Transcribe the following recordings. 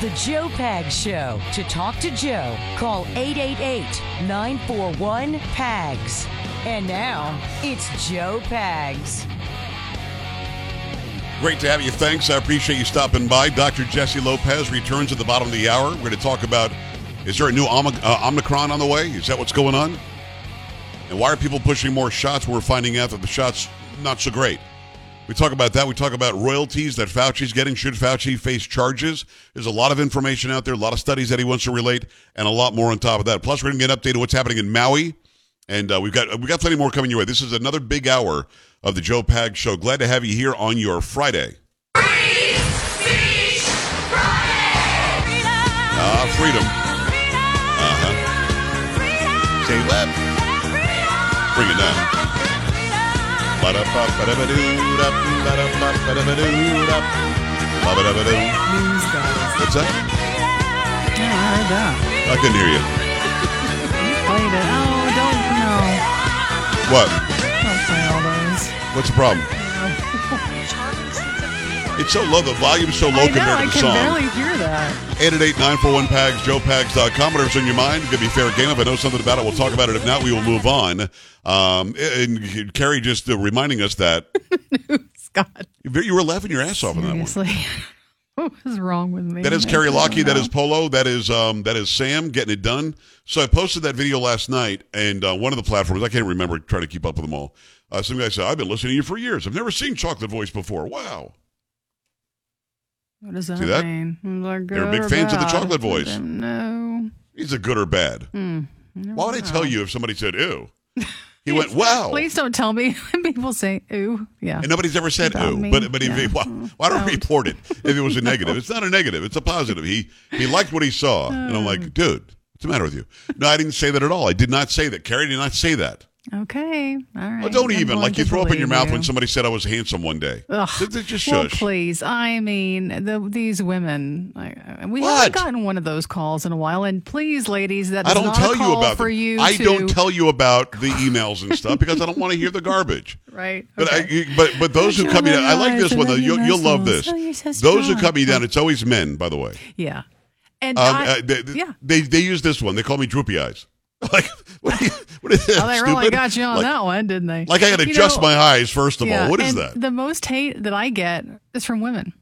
The Joe Pag Show. To talk to Joe, call 888 941 PAGS. And now, it's Joe Pags. Great to have you. Thanks. I appreciate you stopping by. Dr. Jesse Lopez returns at the bottom of the hour. We're going to talk about is there a new uh, Omicron on the way? Is that what's going on? And why are people pushing more shots we're finding out that the shots not so great? We talk about that. We talk about royalties that Fauci's getting. Should Fauci face charges? There's a lot of information out there, a lot of studies that he wants to relate, and a lot more on top of that. Plus, we're going to get an update on what's happening in Maui, and uh, we've got we've got plenty more coming your way. This is another big hour of the Joe Pag Show. Glad to have you here on your Friday. Ah, freedom. Uh huh. Say what? Bring it down. What's that? I couldn't hear you. You played it. Oh, don't no. What? Don't play all those. What's the problem? It's so low. The volume's so low I know. compared I to the can song. barely hear that. 888-941-PAGS, joepags.com. Whatever's on your mind, it could be fair game. If I know something about it, we'll talk about it. If not, we will move on. Um, and Carrie just uh, reminding us that Scott, you were laughing your ass off on that one. seriously. what was wrong with me? That is I Carrie Lockie. That is Polo. That is um, that is Sam getting it done. So I posted that video last night, and uh, one of the platforms I can't remember trying to keep up with them all. Uh, some guy said, "I've been listening to you for years. I've never seen Chocolate Voice before. Wow." What does that, See that? mean? That They're big fans of the chocolate voice. No. Is it good or bad? Hmm. Why would I tell you if somebody said "ew"? He went, "Wow." Please don't tell me when people say "ooh." Yeah. And nobody's ever said About ooh, me? but but if Yeah. he, why, why don't Don't. report it if it was a negative? It's not a negative; it's a positive. He he liked what he saw, and I'm like, dude, what's the matter with you? No, I didn't say that at all. I did not say that. Carrie did not say that. Okay. All right. Well, don't I'm even like you throw up in your mouth you. when somebody said I was handsome one day. Ugh. Just Well, shush. please. I mean, the, these women. I, we What? haven't gotten one of those calls in a while. And please, ladies, that I don't not tell you about for you. I to, don't tell you about the emails and stuff because I don't want to hear the garbage. Right. But. I, but but those who come down, I like this one though. you You'll, you'll love this. Oh, so Those who cut me down, it's always men, by the way. yeah. And Um, I, uh, they, yeah. they they use this one. They call me droopy eyes. Like what? Are you, what is that? Oh, they really got you on like, that one, didn't they? Like I got to adjust know, my eyes first of yeah, all. What is that? The most hate that I get is from women.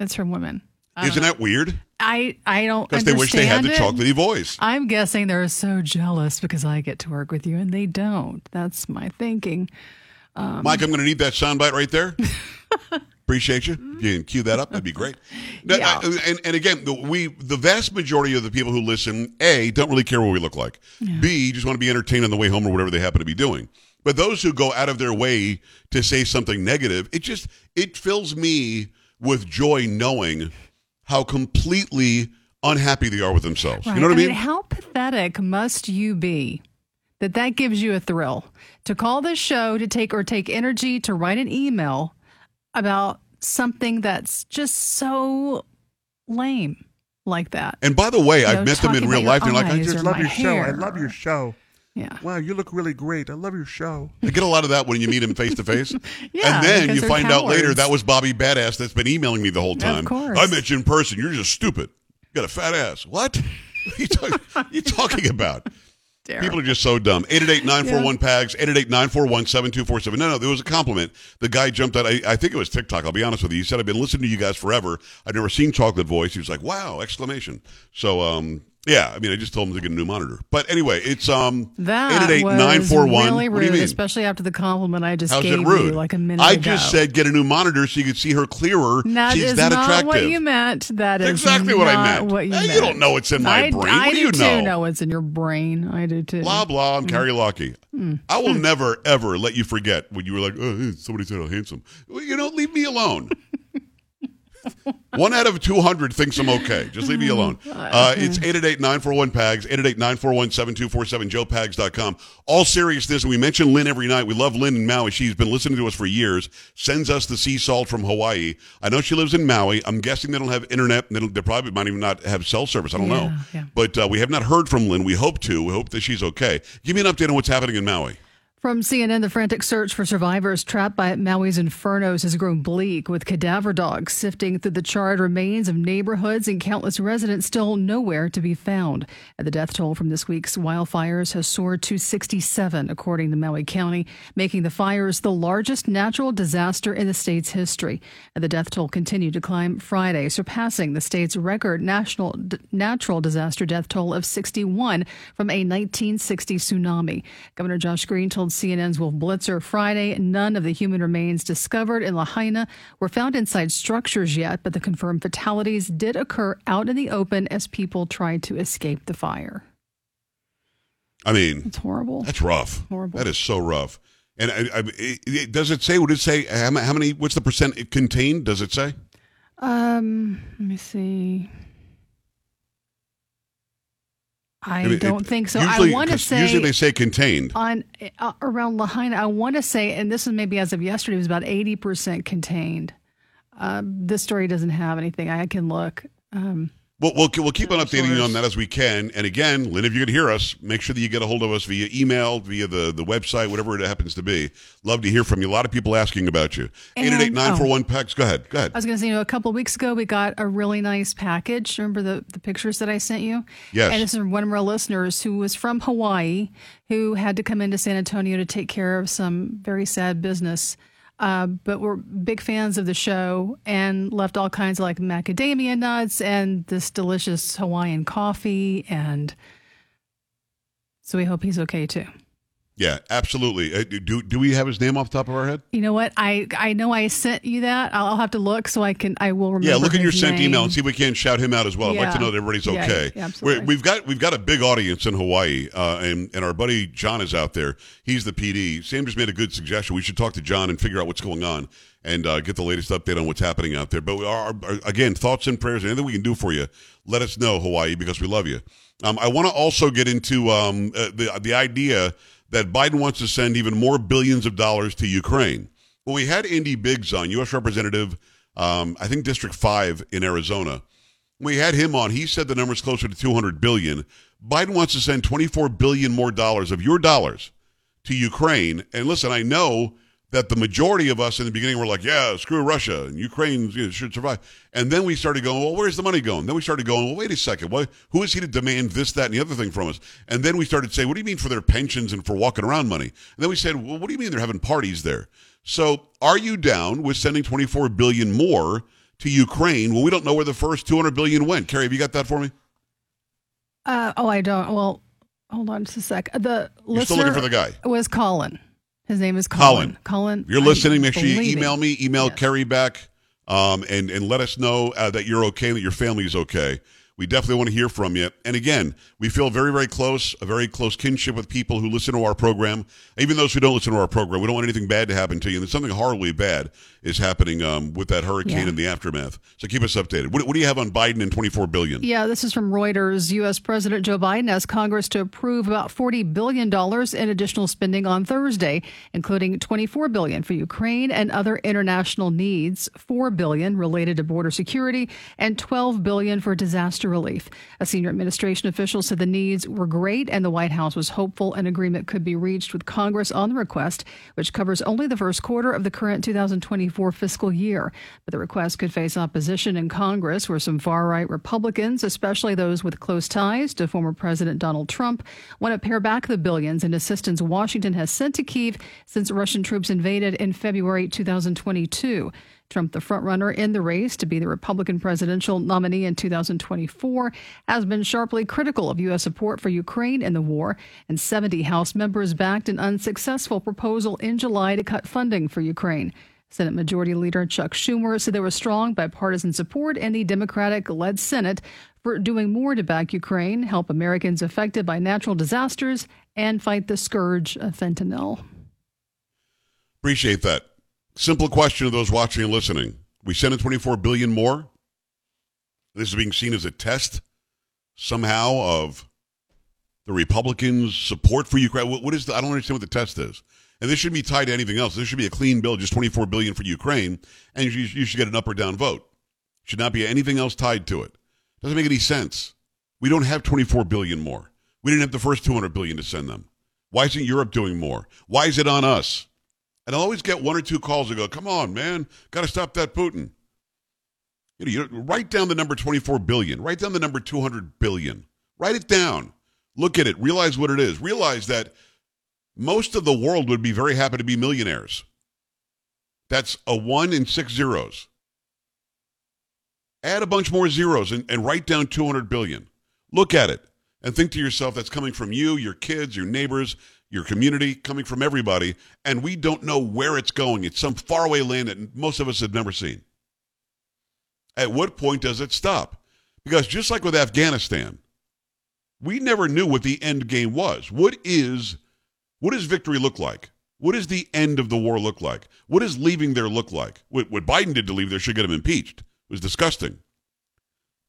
It's from women. Isn't know. that weird? I I don't Because they wish they had the it. chocolatey voice. I'm guessing they're so jealous because I get to work with you and they don't. That's my thinking. Mike, I'm going to need that soundbite right there. Appreciate you. If you can cue that up, that'd be great. Yeah. And, and again, the, we the vast majority of the people who listen, A, don't really care what we look like. B, just want to be entertained on the way home or whatever they happen to be doing. But those who go out of their way to say something negative, it just it fills me with joy knowing how completely unhappy they are with themselves. You know what I mean? How pathetic must you be that that gives you a thrill to call this show to take or take energy to write an email about something that's just so lame like that? And by the way, You I've know, met them in real life. They're like, I just love your show. I love your show. Yeah. Wow, you look really great. I love your show. I get a lot of that when you meet him face to face. Yeah, And then you find out later that was Bobby Badass that's been emailing me the whole time. Of course. I met you in person. You're just stupid. You got a fat ass. What? What are you, talk- what are you talking about? Terrible. People are just so dumb. 888-941-PAGS, 888-941-7247. No, no, there was a compliment. The guy jumped out. I, I think it was TikTok. I'll be honest with you. He said, I've been listening to you guys forever. I've never seen Chocolate Voice. He was like, wow, exclamation. So, um, yeah, I mean, I just told him to get a new monitor. But anyway, it's um, That was 888-941. really What do you rude, mean? especially after the compliment I just How's gave it rude? you like a minute I ago. just said get a new monitor so you could see her clearer. That She's is that not attractive. what you meant. That is exactly what I meant. What you, Hey, you don't know what's in my I, brain. I What do do you too know? know what's in your brain. I do too. Blah blah. I'm Carrie Lockie. Hmm. I will never ever let you forget when you were like, oh, somebody said I'm handsome. Well, you know, leave me alone. One out of 200 thinks I'm okay. Just leave me alone. Uh, it's 888-941-PAGS, 888-941-7247, joepags.com. All seriousness, and we mention Lynn every night. We love Lynn in Maui. She's been listening to us for years, sends us the sea salt from Hawaii. I know she lives in Maui. I'm guessing they don't have internet. and They, they probably might even not have cell service. I don't know. Yeah, yeah. But uh, we have not heard from Lynn. We hope to. We hope that she's okay. Give me an update on what's happening in Maui. From CNN, the frantic search for survivors trapped by Maui's infernos has grown bleak, with cadaver dogs sifting through the charred remains of neighborhoods and countless residents still nowhere to be found. And the death toll from this week's wildfires has soared to 67, according to Maui County, making the fires the largest natural disaster in the state's history. And the death toll continued to climb Friday, surpassing the state's record national d- natural disaster death toll of 61 from a 1960 tsunami. Governor Josh Green told CNN's Wolf Blitzer Friday. None of the human remains discovered in Lahaina were found inside structures yet, but the confirmed fatalities did occur out in the open as people tried to escape the fire. I mean, It's horrible. that's rough. Horrible. That is so rough. And I, I, it, does it say? Would it say how, how many? What's the percent it contained? Does it say? Um, let me see. I, don't it- think so. Usually, I want to say usually they say contained. on uh, around Lahaina, I want to say, and this is maybe as of yesterday, it was about eighty percent contained. Uh, this story doesn't have anything. I can look. Um, Well, we'll, we'll keep on updating you on that as we can. And again, Lynn, if you could hear us, make sure that you get a hold of us via email, via the, the website, whatever it happens to be. Love to hear from you. A lot of people asking about you. And- 888 941 PAGS. Go ahead. Go ahead. I was going to say, you know, a couple of weeks ago, we got a really nice package. Remember the, the pictures that I sent you? Yes. And this is one of our listeners who was from Hawaii, who had to come into San Antonio to take care of some very sad business. Uh, but we're big fans of the show and left all kinds of like macadamia nuts and this delicious Hawaiian coffee. And so we hope he's okay too. Yeah, absolutely. Uh, do, do we have his name off the top of our head? You know what? I I know I sent you that. I'll, I'll have to look so I can. I will remember. Yeah, look at your sent name. email and see if we can shout him out as well. I'd like to know that everybody's Yeah, okay. yeah, absolutely. We're, we've got we've got a big audience in Hawaii, uh, and and our buddy John is out there. He's the PD. Sam just made a good suggestion. We should talk to John and figure out what's going on and uh, get the latest update on what's happening out there. But we are, are- again, thoughts and prayers, anything we can do for you, let us know, Hawaii, because we love you. Um, I want to also get into um, uh, the the idea that Biden wants to send even more billions of dollars to Ukraine. Well, we had Andy Biggs on, U.S. Representative, um, I think District Five in Arizona. We had him on. He said the number's closer to 200 billion. Biden wants to send 24 billion more dollars of your dollars to Ukraine. And listen, I know that the majority of us in the beginning were like, yeah, screw Russia and Ukraine you know, should survive. And then we started going, well, where's the money going? Then we started going, well, wait a second. What, who is he to demand this, that, and the other thing from us? And then we started saying, what do you mean for their pensions and for walking around money? And then we said, well, what do you mean they're having parties there? So are you down with sending 24 billion more to Ukraine? Well, we don't know where the first 200 billion went. Carrie, have you got that for me? Uh, oh, I don't. Well, hold on just a sec. The You're listener still looking for the guy. was Colin. His name is Colin. Colin. Colin. You're I'm listening, make sure you email me, email Yes. Carrie back, um, and and let us know uh, that you're okay, that your family is okay. We definitely want to hear from you. And again, we feel very, very close, a very close kinship with people who listen to our program. Even those who don't listen to our program, we don't want anything bad to happen to you. And something horribly bad is happening um, with that hurricane Yeah. and the aftermath. So keep us updated. What, what do you have on Biden and 24 billion? Yeah, this is from Reuters. U.S. President Joe Biden asked Congress to approve about $40 billion in additional spending on Thursday, including 24 billion for Ukraine and other international needs, 4 billion related to border security, and 12 billion for disaster relief. A senior administration official said the needs were great, and the White House was hopeful an agreement could be reached with Congress on the request, which covers only the first quarter of the current 2024 fiscal year. But the request could face opposition in Congress, where some far right Republicans, especially those with close ties to former President Donald Trump, want to pare back the billions in assistance Washington has sent to Kiev since Russian troops invaded in February 2022. Trump, the frontrunner in the race to be the Republican presidential nominee in 2024, has been sharply critical of U.S. support for Ukraine in the war, and 70 House members backed an unsuccessful proposal in July to cut funding for Ukraine. Senate Majority Leader Chuck Schumer said there was strong bipartisan support in the Democratic led Senate for doing more to back Ukraine, help Americans affected by natural disasters, and fight the scourge of fentanyl. Appreciate that. Simple question to those watching and listening. We send in 24 billion more. This is being seen as a test somehow of the Republicans' support for Ukraine. What, what is the, I don't understand what the test is. And this shouldn't be tied to anything else. This should be a clean bill, just 24 billion for Ukraine, and you, you should get an up or down vote. Should not be anything else tied to it. Doesn't make any sense. We don't have 24 billion more. We didn't have the first 200 billion to send them. Why isn't Europe doing more? Why is it on us? And I'll always get one or two calls that go, "Come on, man, got to stop that Putin." You know, you write down the number 24 billion. Write down the number 200 billion. Write it down. Look at it. Realize what it is. Realize that most of the world would be very happy to be millionaires. That's a one in six zeros. Add a bunch more zeros and, and write down 200 billion. Look at it and think to yourself that's coming from you, your kids, your neighbors, your community, coming from everybody. And we don't know where it's going. It's some faraway land that most of us have never seen. At what point does it stop? Because just like with Afghanistan, we never knew what the end game was. What is what does victory look like? What does the end of the war look like? What does leaving there look like? What, what Biden did to leave there should get him impeached. It was disgusting.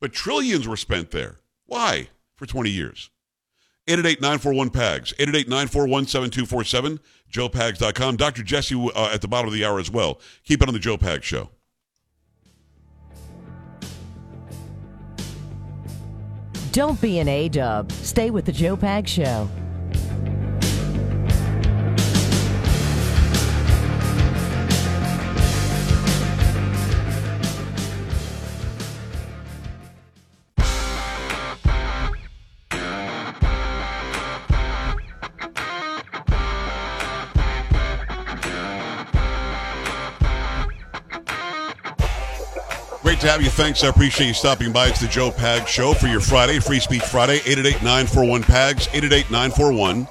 But trillions were spent there. Why? For 20 years. 888-941-PAGS, 888-941-7247, joepags.com. Dr. Jesse uh, at the bottom of the hour as well. Keep it on the Joe Pags Show. Don't be an A dub. Stay with the Joe Pag Show. To have you. Thanks. I appreciate you stopping by. It's the Joe Pag Show for your Friday, Free Speech Friday, 888-941-PAGS, 888-941-7247,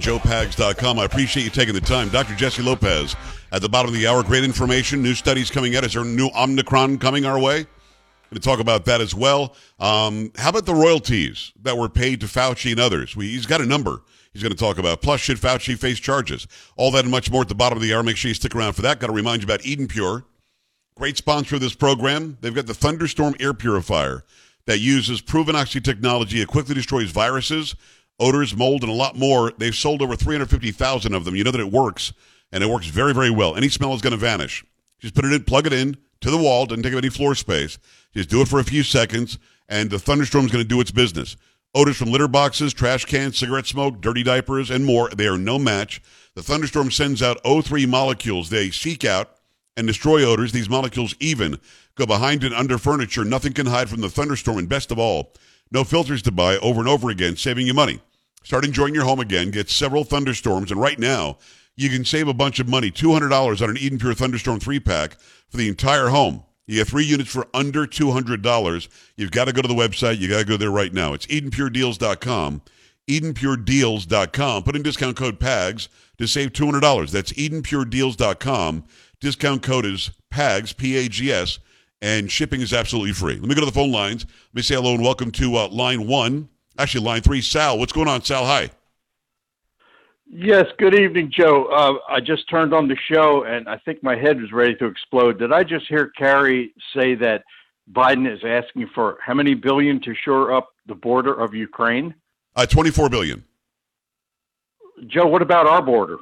joepags.com. I appreciate you taking the time. Dr. Jesse Lopez at the bottom of the hour. Great information. New studies coming out. Is there new Omicron coming our way? Going to talk about that as well. Um, how about the royalties that were paid to Fauci and others? We, he's got a number he's going to talk about. Plus, should Fauci face charges? All that and much more at the bottom of the hour. Make sure you stick around for that. Got to remind you about Eden Pure. Great sponsor of this program. They've got the Thunderstorm air purifier that uses proven oxy technology. It quickly destroys viruses, odors, mold, and a lot more. They've sold over 350,000 of them. You know that it works, and it works very, very well. Any smell is going to vanish. Just put it in, plug it in to the wall. Doesn't take up any floor space. Just do it for a few seconds, and the Thunderstorm is going to do its business. Odors from litter boxes, trash cans, cigarette smoke, dirty diapers, and more. They are no match. The Thunderstorm sends out O3 molecules. They seek out and destroy odors. These molecules even go behind and under furniture. Nothing can hide from the thunderstorm. And best of all, no filters to buy over and over again, saving you money. Start enjoying your home again. Get several thunderstorms. And right now, you can save a bunch of money $200 on an Eden Pure Thunderstorm 3 pack for the entire home. You get three units for under $200. You've got to go to the website. You got to go there right now. It's EdenPureDeals.com. EdenPureDeals.com. Put in discount code PAGS to save $200. That's EdenPureDeals.com. Discount code is PAGS, P-A-G-S, and shipping is absolutely free. Let me go to the phone lines. Let me say hello and welcome to uh, line one. Actually, line three, Sal. What's going on, Sal? Hi. Yes, good evening, Joe. Uh, I just turned on the show and I think my head was ready to explode. Did I just hear Carrie say that Biden is asking for how many billion to shore up the border of Ukraine? Uh, 24 billion. Joe, what about our border?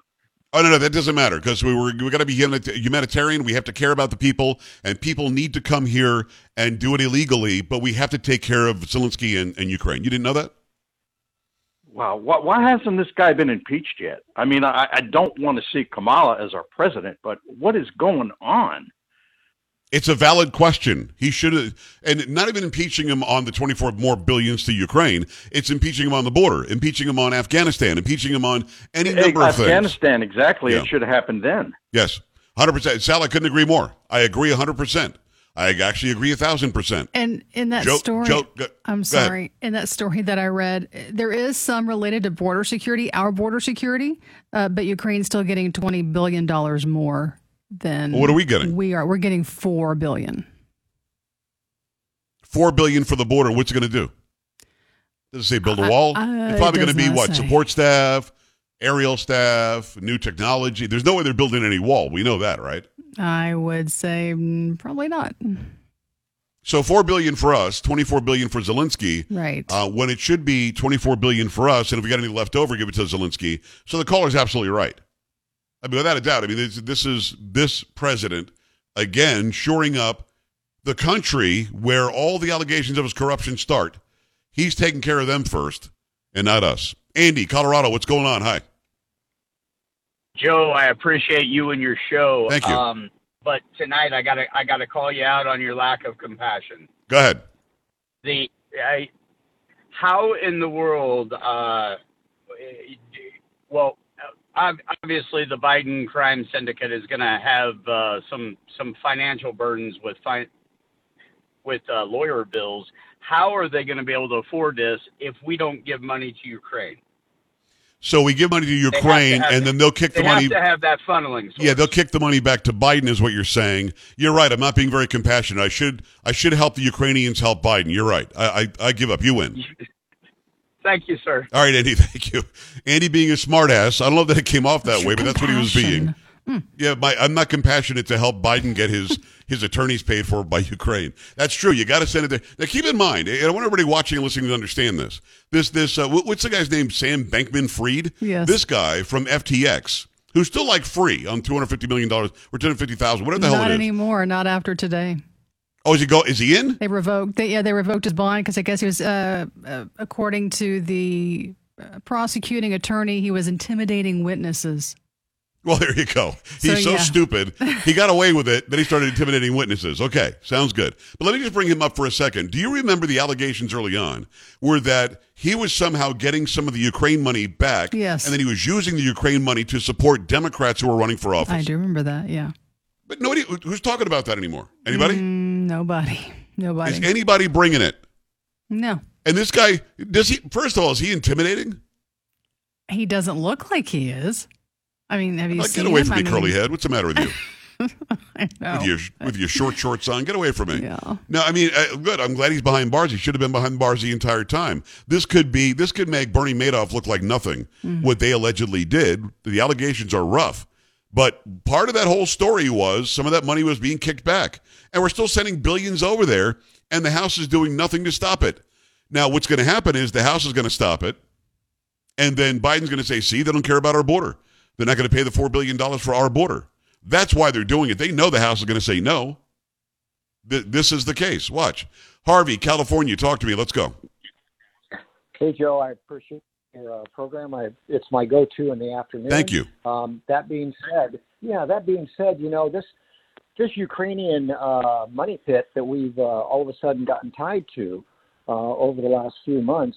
Oh no, no, that doesn't matter because we were we got to be humanitarian. We have to care about the people, and people need to come here and do it illegally. But we have to take care of Zelensky and, and Ukraine. You didn't know that? Wow, why, why hasn't this guy been impeached yet? I mean, I, I don't want to see Kamala as our president, but what is going on? It's a valid question. He should have, and not even impeaching him on the 24 more billions to Ukraine. It's impeaching him on the border, impeaching him on Afghanistan, impeaching him on any number Afghanistan, of things. Afghanistan, exactly. Yeah. It should have happened then. Yes, 100%. Sal, I couldn't agree more. I agree 100%. I actually agree a thousand percent. And in that Joe- story, Joe, go- I'm go ahead. sorry, in that story that I read, there is some related to border security, our border security, uh, but Ukraine's still getting 20 billion dollars more than What are we getting? We are. We're getting four billion. Four billion for the border. What's it going to do? Does it say build a wall? I- it's it probably going to be what say. support staff, aerial staff, new technology. There's no way they're building any wall. We know that, right? I would say mm, probably not. So four billion for us, twenty-four billion for Zelensky. Right. Uh, when it should be 24 billion for us, and if we got any left over, give it to Zelensky. So the caller's absolutely right. I mean, without a doubt. I mean, this, this is this president again shoring up the country where all the allegations of his corruption start. He's taking care of them first, and not us. Andy, Colorado, what's going on? Hi. Joe, I appreciate you and your show. Thank you. Um, but tonight I gotta I gotta call you out on your lack of compassion. Go ahead. The I, how in the world? Uh, well, obviously the Biden crime syndicate is going to have uh, some some financial burdens with fi- with uh, lawyer bills. How are they going to be able to afford this if we don't give money to Ukraine? So we give money to have to Ukraine, and then they'll kick They the money. have to have that funneling. Source. Yeah, they'll kick the money back to Biden, is what you're saying. You're right. I'm not being very compassionate. I should I should help the Ukrainians help Biden. You're right. I I, I give up. You win. Thank you, sir. All right, Andy. Thank you. Andy being a smartass. I don't know that it came off that way, but that's what he was being. Compassion. Yeah, my, I'm not compassionate to help Biden get his his attorneys paid for by Ukraine. That's true. You got to send it there. Now, keep in mind, and I want everybody watching and listening to understand this. This this uh, what- what's the guy's name? Sam Bankman Fried. Yes. This guy from FTX, who's still like free on 250 million dollars or 250,000, whatever the hell Not anymore. Not after today. Oh, is he go? Is he in? They revoked. They, yeah, they revoked his bond because I guess he was, uh, uh, according to the uh, prosecuting attorney, he was intimidating witnesses. Well, there you go. He's So, so, yeah. stupid. He got away with it. Then he started intimidating witnesses. Okay, sounds good. But let me just bring him up for a second. Do you remember the allegations early on were that he was somehow getting some of the Ukraine money back? Yes. And then he was using the Ukraine money to support Democrats who were running for office. I do remember that. Yeah. But nobody who's talking about that anymore. Anybody? Mm, nobody. Nobody. Is anybody bringing it? no. And this guy does he? First of all, is he intimidating? He doesn't look like he is. I mean, have you Like, seen get away him? from me, I curly head. What's the matter with you? I know. with your with your short shorts on. Get away from me. Yeah. No, I mean, uh, good. I'm glad he's behind bars. He should have been behind bars the entire time. This could be. This could make Bernie Madoff look like nothing. What they allegedly did. The allegations are rough, but part of that whole story was some of that money was being kicked back, and we're still sending billions over there, and the House is doing nothing to stop it. Now, what's going to happen is the House is going to stop it, and then Biden's going to say, "See, they don't care about our border. They're not going to pay the four billion dollars for our border." That's why they're doing it. They know the House is going to say no. Th- this is the case. Watch. Harvey, California, talk to me. Let's go. Hey, Joe, I appreciate your uh, program. I, it's my go-to in the afternoon. Thank you. Um, that being said, yeah, that being said, you know this this Ukrainian uh, money pit that we've uh, all of a sudden gotten tied to uh, over the last few months.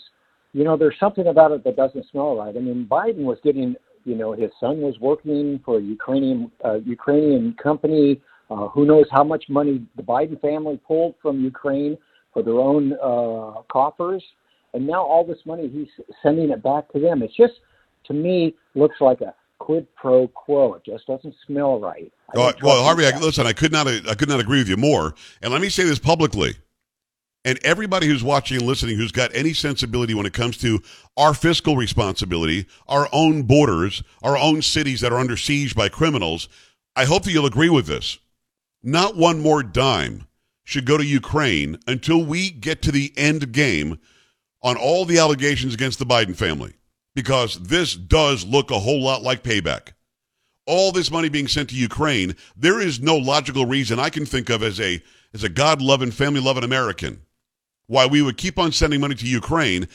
You know, there's something about it that doesn't smell right. I mean, Biden was getting, you know, his son was working for a Ukrainian uh, Ukrainian company. Uh, who knows how much money the Biden family pulled from Ukraine for their own uh, coffers? And now all this money he's sending it back to them. It's just to me looks like a quid pro quo. It just doesn't smell right. Oh, well, Harvey, I, listen, I could not, I could not agree with you more. And let me say this publicly. And everybody who's watching and listening who's got any sensibility when it comes to our fiscal responsibility, our own borders, our own cities that are under siege by criminals, I hope that you'll agree with this. Not one more dime should go to Ukraine until we get to the end game on all the allegations against the Biden family, because this does look a whole lot like payback all this money being sent to Ukraine, there is no logical reason I can think of as a as a God loving, family loving American why we would keep on sending money to Ukraine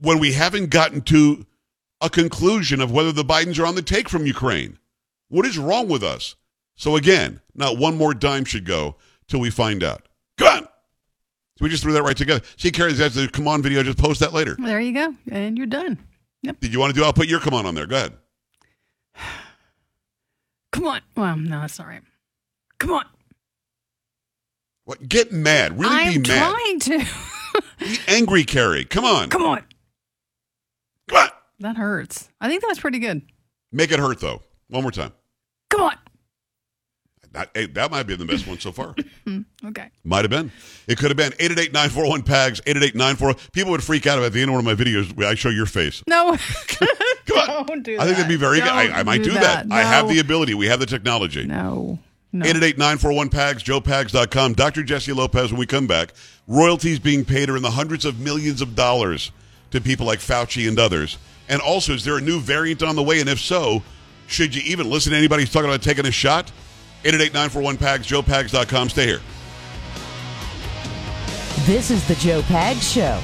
when we haven't gotten to a conclusion of whether the Bidens are on the take from Ukraine. What is wrong with us? So again, not one more dime should go till we find out. Come on. So we just threw that right together. See, Carrie, that's the come on video. Just post that later. There you go. And you're done. Yep. Did you want to do? I'll put your come on on there. Go ahead. Come on. Well, no, it's all right. Come on. What? Get mad. Really I'm be mad. trying to. Be angry, Carrie. Come on. Come on. Come on. That hurts. I think that was pretty good. Make it hurt though. One more time. Come on. That, hey, that might have been the best one so far. Hmm, okay. might have been. It could have been 888-941-PAGS, 888-941. People would freak out if at the end of one of my videos I show your face. No. Come on. Don't do I think that. that'd be very good. I, I might do, that. No. I have the ability. We have the technology. No. No. 888-941-PAGS, joepags.com. Dr. Jesse Lopez, when we come back, royalties being paid are in the hundreds of millions of dollars to people like Fauci and others. And also, is there a new variant on the way? And if so, should you even listen to anybody who's talking about taking a shot? 888-941-PAGS, joepags.com. Stay here. This is the Joe Pag Show.